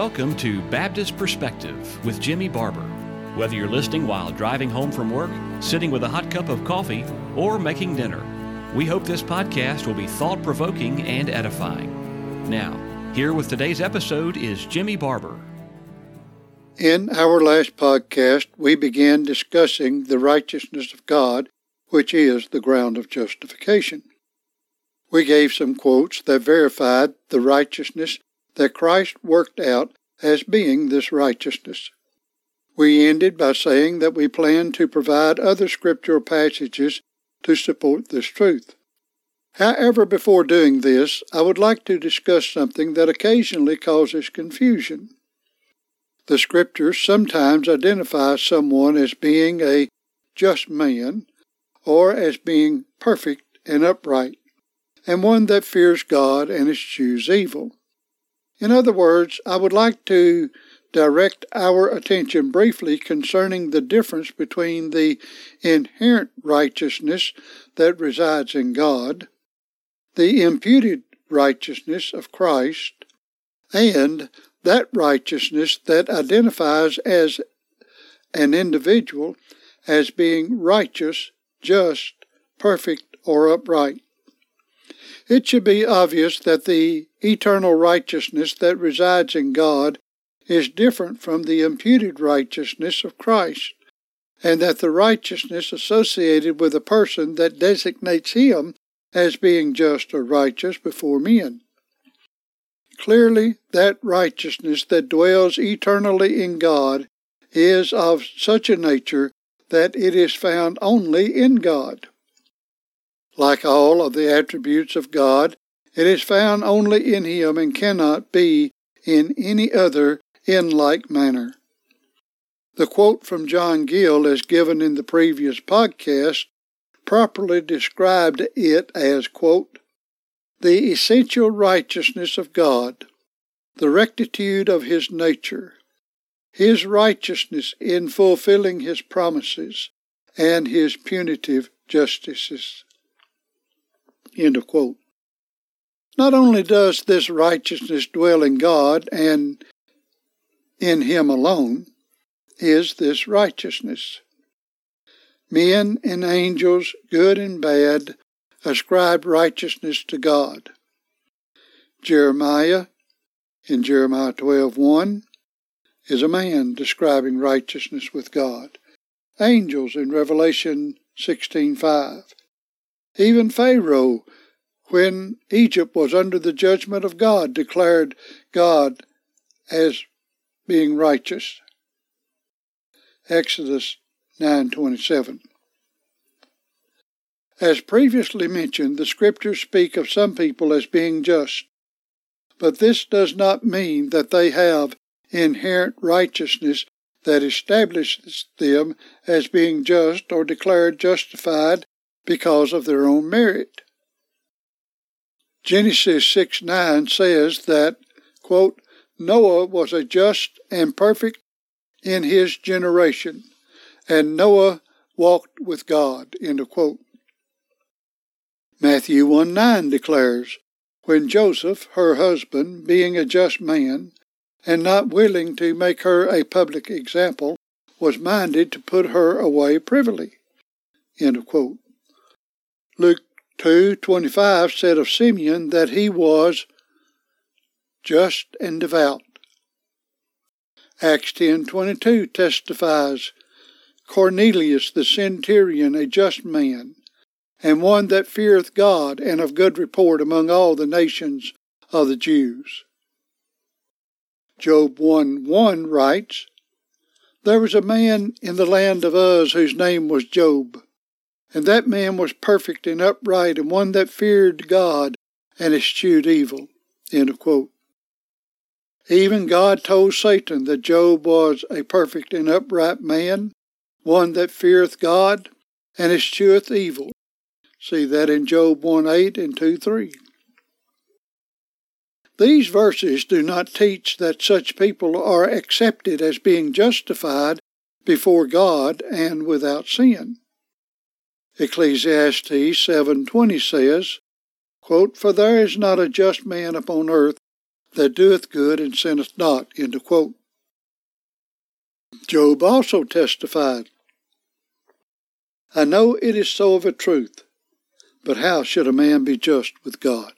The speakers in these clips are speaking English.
welcome to Baptist Perspective with Jimmy Barber. Whether you're listening while driving home from work, sitting with a hot cup of coffee, or making dinner, we hope this podcast will be thought provoking and edifying. Now, here with today's episode is Jimmy Barber. In our last podcast, we began discussing the righteousness of God, which is the ground of justification. We gave some quotes that verified the righteousness that Christ worked out as being this righteousness. We ended by saying that we plan to provide other scriptural passages to support this truth. However, before doing this, I would like to discuss something that occasionally causes confusion. The scriptures sometimes identify someone as being a just man or as being perfect and upright and one that fears God and eschews evil. In other words, I would like to direct our attention briefly concerning the difference between the inherent righteousness that resides in God, the imputed righteousness of Christ, and that righteousness that identifies as an individual as being righteous, just, perfect, or upright. It should be obvious that the eternal righteousness that resides in God is different from the imputed righteousness of Christ, and that the righteousness associated with a person that designates him as being just or righteous before men. Clearly, that righteousness that dwells eternally in God is of such a nature that it is found only in God. Like all of the attributes of God, it is found only in Him and cannot be in any other in like manner. The quote from John Gill, as given in the previous podcast, properly described it as, quote, the essential righteousness of God, the rectitude of His nature, His righteousness in fulfilling His promises, and His punitive justices. End of quote. Not only does this righteousness dwell in God and in Him alone, is this righteousness. Men and angels, good and bad, ascribe righteousness to God. Jeremiah, in Jeremiah 12:1, is a man describing righteousness with God. Angels in Revelation 16:5 even Pharaoh, when Egypt was under the judgment of God, declared God as being righteous. Exodus 9:27. As previously mentioned, the scriptures speak of some people as being just, but this does not mean that they have inherent righteousness that establishes them as being just or declared justified because of their own merit. Genesis 6 9 says that, quote, Noah was a just and perfect in his generation, and Noah walked with God. End of quote. Matthew 1 9 declares, When Joseph, her husband, being a just man, and not willing to make her a public example, was minded to put her away privily. End of quote. Luke 2:25 said of Simeon that he was just and devout. Acts 10:22 testifies Cornelius the centurion a just man and one that feareth God and of good report among all the nations of the Jews. Job 1 1 writes, There was a man in the land of Uz whose name was Job. And that man was perfect and upright, and one that feared God and eschewed evil. Even God told Satan that Job was a perfect and upright man, one that feareth God and escheweth evil. See that in Job 1 8 and 2 3. These verses do not teach that such people are accepted as being justified before God and without sin. Ecclesiastes 7:20 says, quote, "For there is not a just man upon earth, that doeth good and sinneth not. End quote. Job also testified, I know it is so of a truth, but how should a man be just with God?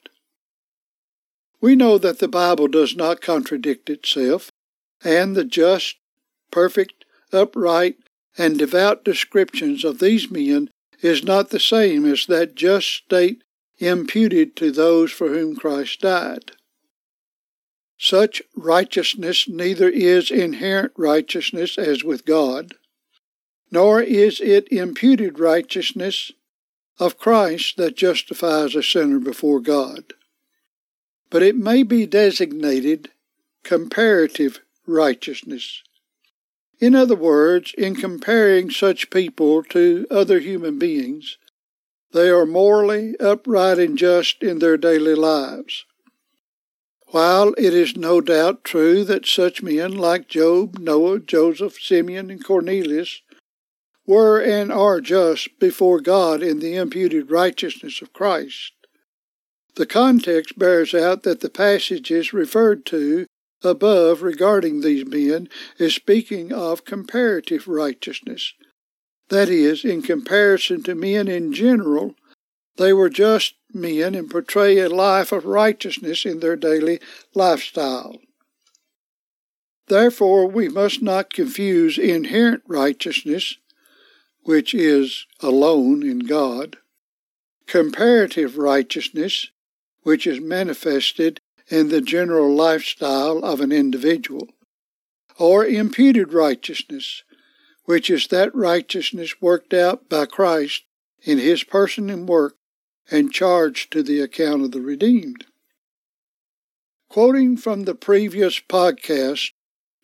We know that the Bible does not contradict itself, and the just, perfect, upright, and devout descriptions of these men is not the same as that just state imputed to those for whom Christ died. Such righteousness neither is inherent righteousness as with God, nor is it imputed righteousness of Christ that justifies a sinner before God. But it may be designated comparative righteousness. In other words, in comparing such people to other human beings, they are morally upright and just in their daily lives. While it is no doubt true that such men like Job, Noah, Joseph, Simeon, and Cornelius were and are just before God in the imputed righteousness of Christ, the context bears out that the passages referred to above regarding these men is speaking of comparative righteousness. That is, in comparison to men in general, they were just men and portray a life of righteousness in their daily lifestyle. Therefore, we must not confuse inherent righteousness, which is alone in God, comparative righteousness, which is manifested in the general lifestyle of an individual, or imputed righteousness, which is that righteousness worked out by Christ in his person and work and charged to the account of the redeemed. Quoting from the previous podcast,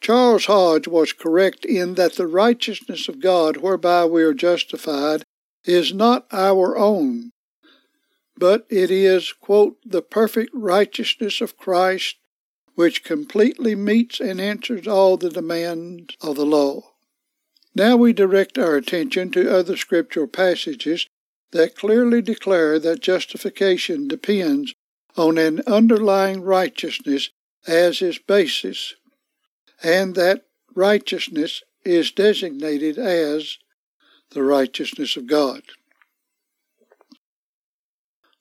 Charles Hodge was correct in that the righteousness of God whereby we are justified is not our own, but it is, quote, the perfect righteousness of Christ which completely meets and answers all the demands of the law. Now we direct our attention to other scriptural passages that clearly declare that justification depends on an underlying righteousness as its basis, and that righteousness is designated as the righteousness of God.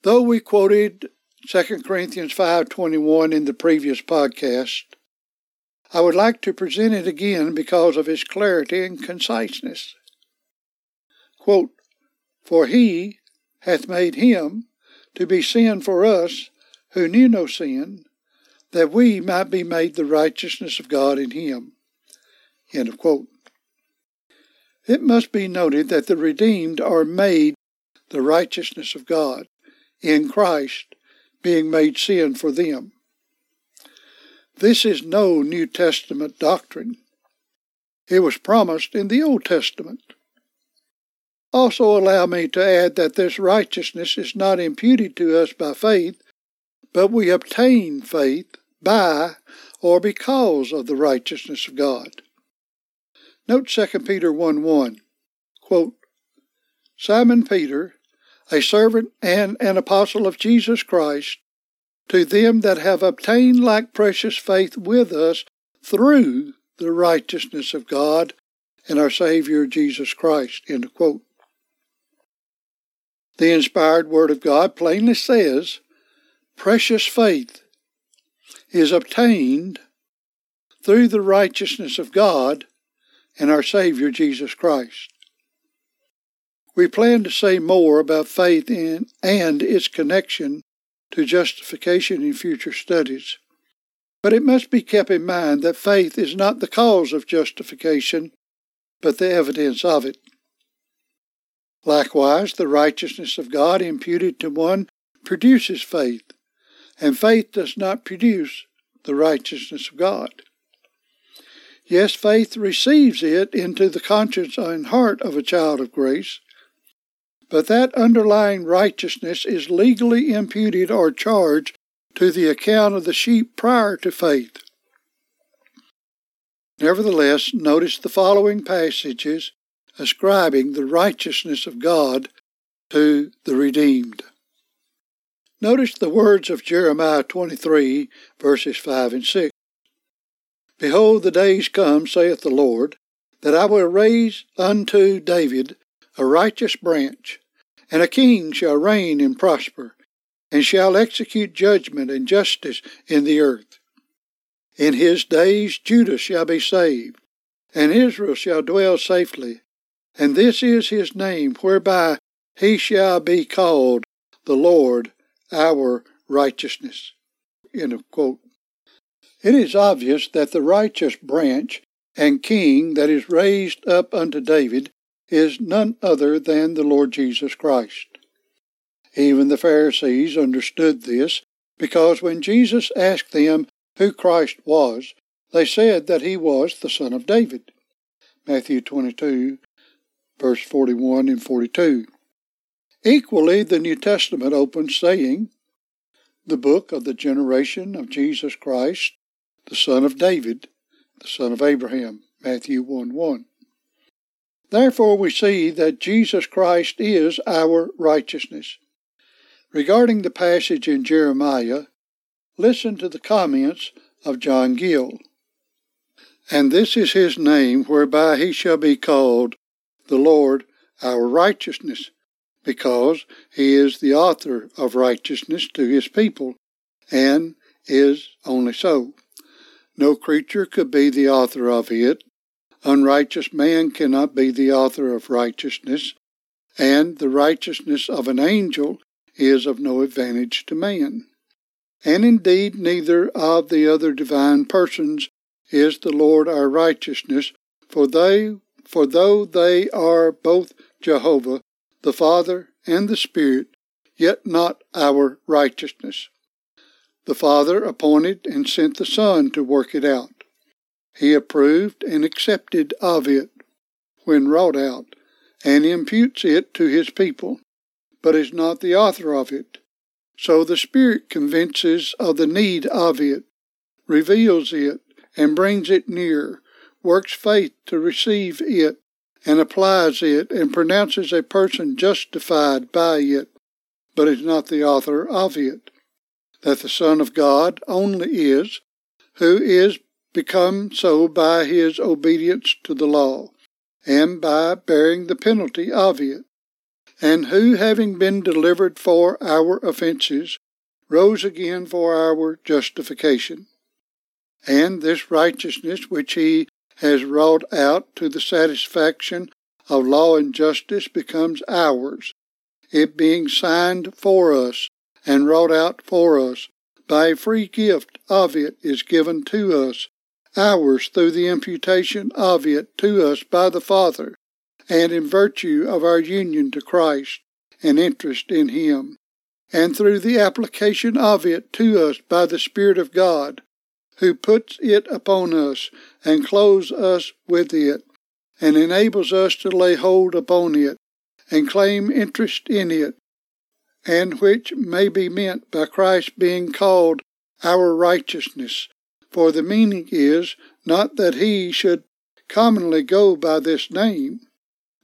Though we quoted 2 Corinthians 5:21 in the previous podcast, I would like to present it again because of its clarity and conciseness. Quote, for he hath made him to be sin for us who knew no sin, that we might be made the righteousness of God in him. End of quote. It must be noted that the redeemed are made the righteousness of God in Christ, being made sin for them. This is no New Testament doctrine. It was promised in the Old Testament. Also, allow me to add that this righteousness is not imputed to us by faith, but we obtain faith by or because of the righteousness of God. Note 2 Peter 1 1. Quote, Simon Peter, a servant and an apostle of Jesus Christ, to them that have obtained like precious faith with us through the righteousness of God and our Savior Jesus Christ. The inspired Word of God plainly says precious faith is obtained through the righteousness of God and our Savior Jesus Christ. We plan to say more about faith in, and its connection to justification in future studies. But it must be kept in mind that faith is not the cause of justification, but the evidence of it. Likewise, the righteousness of God imputed to one produces faith, and faith does not produce the righteousness of God. Yes, faith receives it into the conscience and heart of a child of grace, but that underlying righteousness is legally imputed or charged to the account of the sheep prior to faith. Nevertheless, notice the following passages ascribing the righteousness of God to the redeemed. Notice the words of Jeremiah 23, verses 5 and 6. Behold, the days come, saith the Lord, that I will raise unto David a righteous branch, and a king shall reign and prosper, and shall execute judgment and justice in the earth. In his days Judah shall be saved, and Israel shall dwell safely, and this is his name, whereby he shall be called the Lord our righteousness. End of quote. It is obvious that the righteous branch and king that is raised up unto David is none other than the Lord Jesus Christ. Even the Pharisees understood this because when Jesus asked them who Christ was, they said that he was the Son of David. Matthew 22, verse 41 and 42. Equally, the New Testament opens saying, The book of the generation of Jesus Christ, the son of David, the son of Abraham. Matthew 1 1. Therefore, we see that Jesus Christ is our righteousness. Regarding the passage in Jeremiah, listen to the comments of John Gill. And this is his name whereby he shall be called the Lord our righteousness, because he is the author of righteousness to his people, and is only so. No creature could be the author of it. Unrighteous man cannot be the author of righteousness, and the righteousness of an angel is of no advantage to man. And indeed, neither of the other divine persons is the Lord our righteousness, for they for though they are both Jehovah, the Father and the Spirit, yet not our righteousness. The Father appointed and sent the Son to work it out. He approved and accepted of it when wrought out, and imputes it to his people, but is not the author of it. So the Spirit convinces of the need of it, reveals it, and brings it near, works faith to receive it, and applies it, and pronounces a person justified by it, but is not the author of it. That the Son of God only is, who is become so by his obedience to the law, and by bearing the penalty of it, and who, having been delivered for our offences, rose again for our justification. And this righteousness which he has wrought out to the satisfaction of law and justice becomes ours, it being signed for us and wrought out for us by a free gift of it is given to us, ours through the imputation of it to us by the Father, and in virtue of our union to Christ and interest in Him, and through the application of it to us by the Spirit of God, who puts it upon us and clothes us with it, and enables us to lay hold upon it and claim interest in it, and which may be meant by Christ being called our righteousness. For the meaning is not that he should commonly go by this name,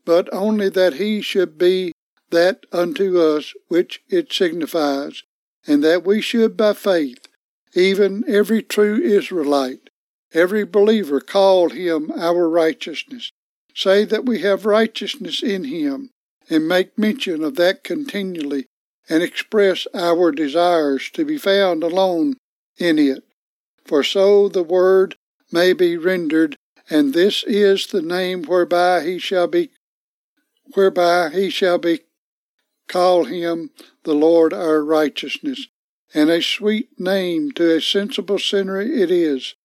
but only that he should be that unto us which it signifies, and that we should by faith even every true Israelite, every believer call him our righteousness. Say that we have righteousness in him, and make mention of that continually, and express our desires to be found alone in it. For so the word may be rendered, and this is the name whereby he shall be whereby he shall be call him the Lord our righteousness and a sweet name to a sensible sinner it is,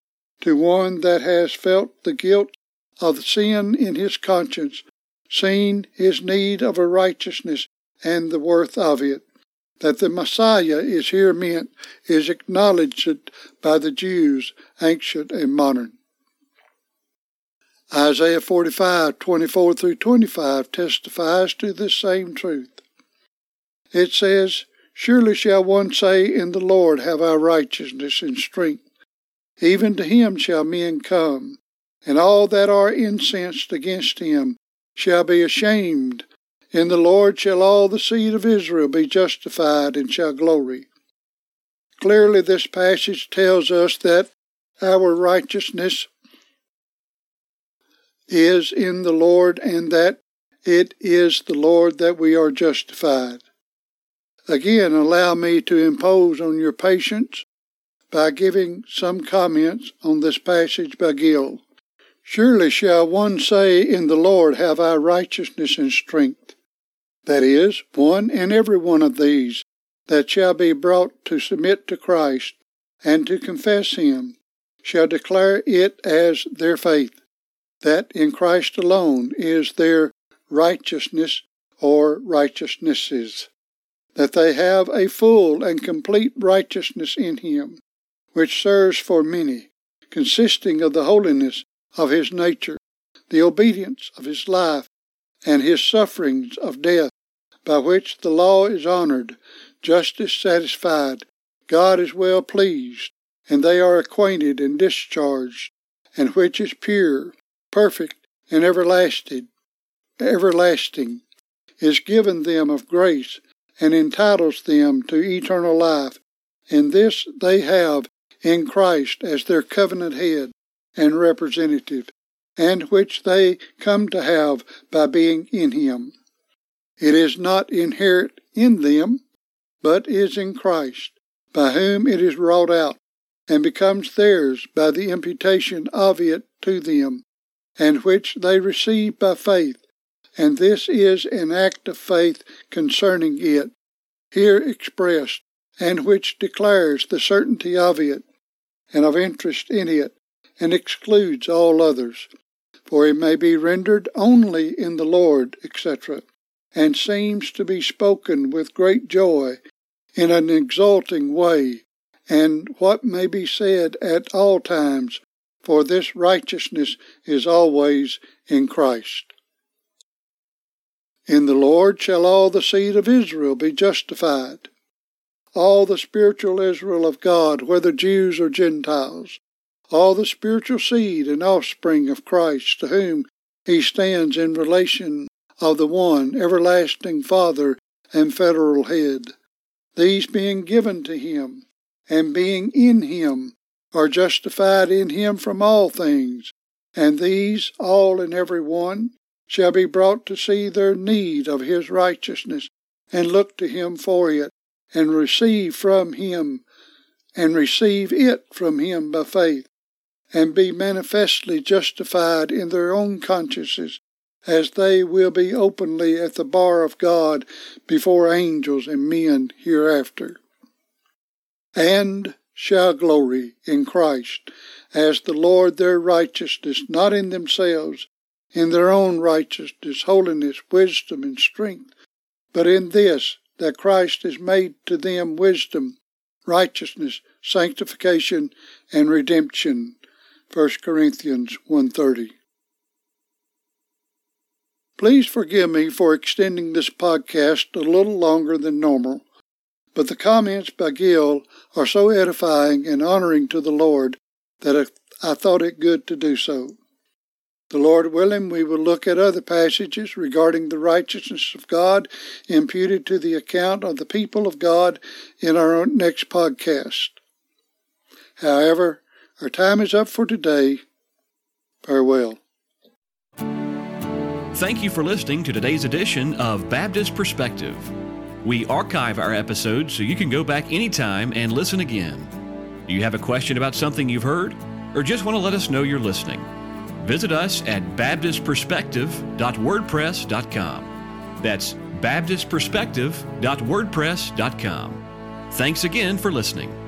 to one that has felt the guilt of sin in his conscience, seen his need of a righteousness and the worth of it. That the Messiah is here meant is acknowledged by the Jews, ancient and modern. Isaiah 45, 24 through 25 testifies to this same truth. It says, Surely shall one say, In the Lord have I righteousness and strength. Even to him shall men come, and all that are incensed against him shall be ashamed, In the Lord shall all the seed of Israel be justified and shall glory. Clearly, this passage tells us that our righteousness is in the Lord and that it is the Lord that we are justified. Again, allow me to impose on your patience by giving some comments on this passage by Gill. Surely shall one say, In the Lord have I righteousness and strength. That is, one and every one of these that shall be brought to submit to Christ and to confess Him shall declare it as their faith, that in Christ alone is their righteousness or righteousnesses, that they have a full and complete righteousness in Him, which serves for many, consisting of the holiness of His nature, the obedience of His life, and His sufferings of death, by which the law is honored, justice satisfied, God is well pleased, and they are acquainted and discharged, and which is pure, perfect, and everlasting, everlasting, is given them of grace, and entitles them to eternal life. And this they have in Christ as their covenant head and representative, and which they come to have by being in him. It is not inherent in them, but is in Christ, by whom it is wrought out, and becomes theirs by the imputation of it to them, and which they receive by faith. And this is an act of faith concerning it, here expressed, and which declares the certainty of it, and of interest in it, and excludes all others. For it may be rendered only in the Lord, etc and seems to be spoken with great joy in an exulting way, and what may be said at all times, for this righteousness is always in Christ. In the Lord shall all the seed of Israel be justified, all the spiritual Israel of God, whether Jews or Gentiles, all the spiritual seed and offspring of Christ, to whom he stands in relation of the one everlasting Father and federal head. These being given to him, and being in him, are justified in him from all things, and these, all and every one, shall be brought to see their need of his righteousness, and look to him for it, and receive from him, and receive it from him by faith, and be manifestly justified in their own consciences as they will be openly at the bar of God before angels and men hereafter. And shall glory in Christ as the Lord their righteousness, not in themselves, in their own righteousness, holiness, wisdom, and strength, but in this, that Christ is made to them wisdom, righteousness, sanctification, and redemption. 1 Corinthians 1.30 Please forgive me for extending this podcast a little longer than normal, but the comments by Gill are so edifying and honoring to the Lord that I thought it good to do so. The Lord willing, we will look at other passages regarding the righteousness of God imputed to the account of the people of God in our next podcast. However, our time is up for today. Farewell. Thank you for listening to today's edition of Baptist Perspective. We archive our episodes so you can go back anytime and listen again. Do you have a question about something you've heard, or just want to let us know you're listening? Visit us at baptistperspective.wordpress.com. That's baptistperspective.wordpress.com. Thanks again for listening.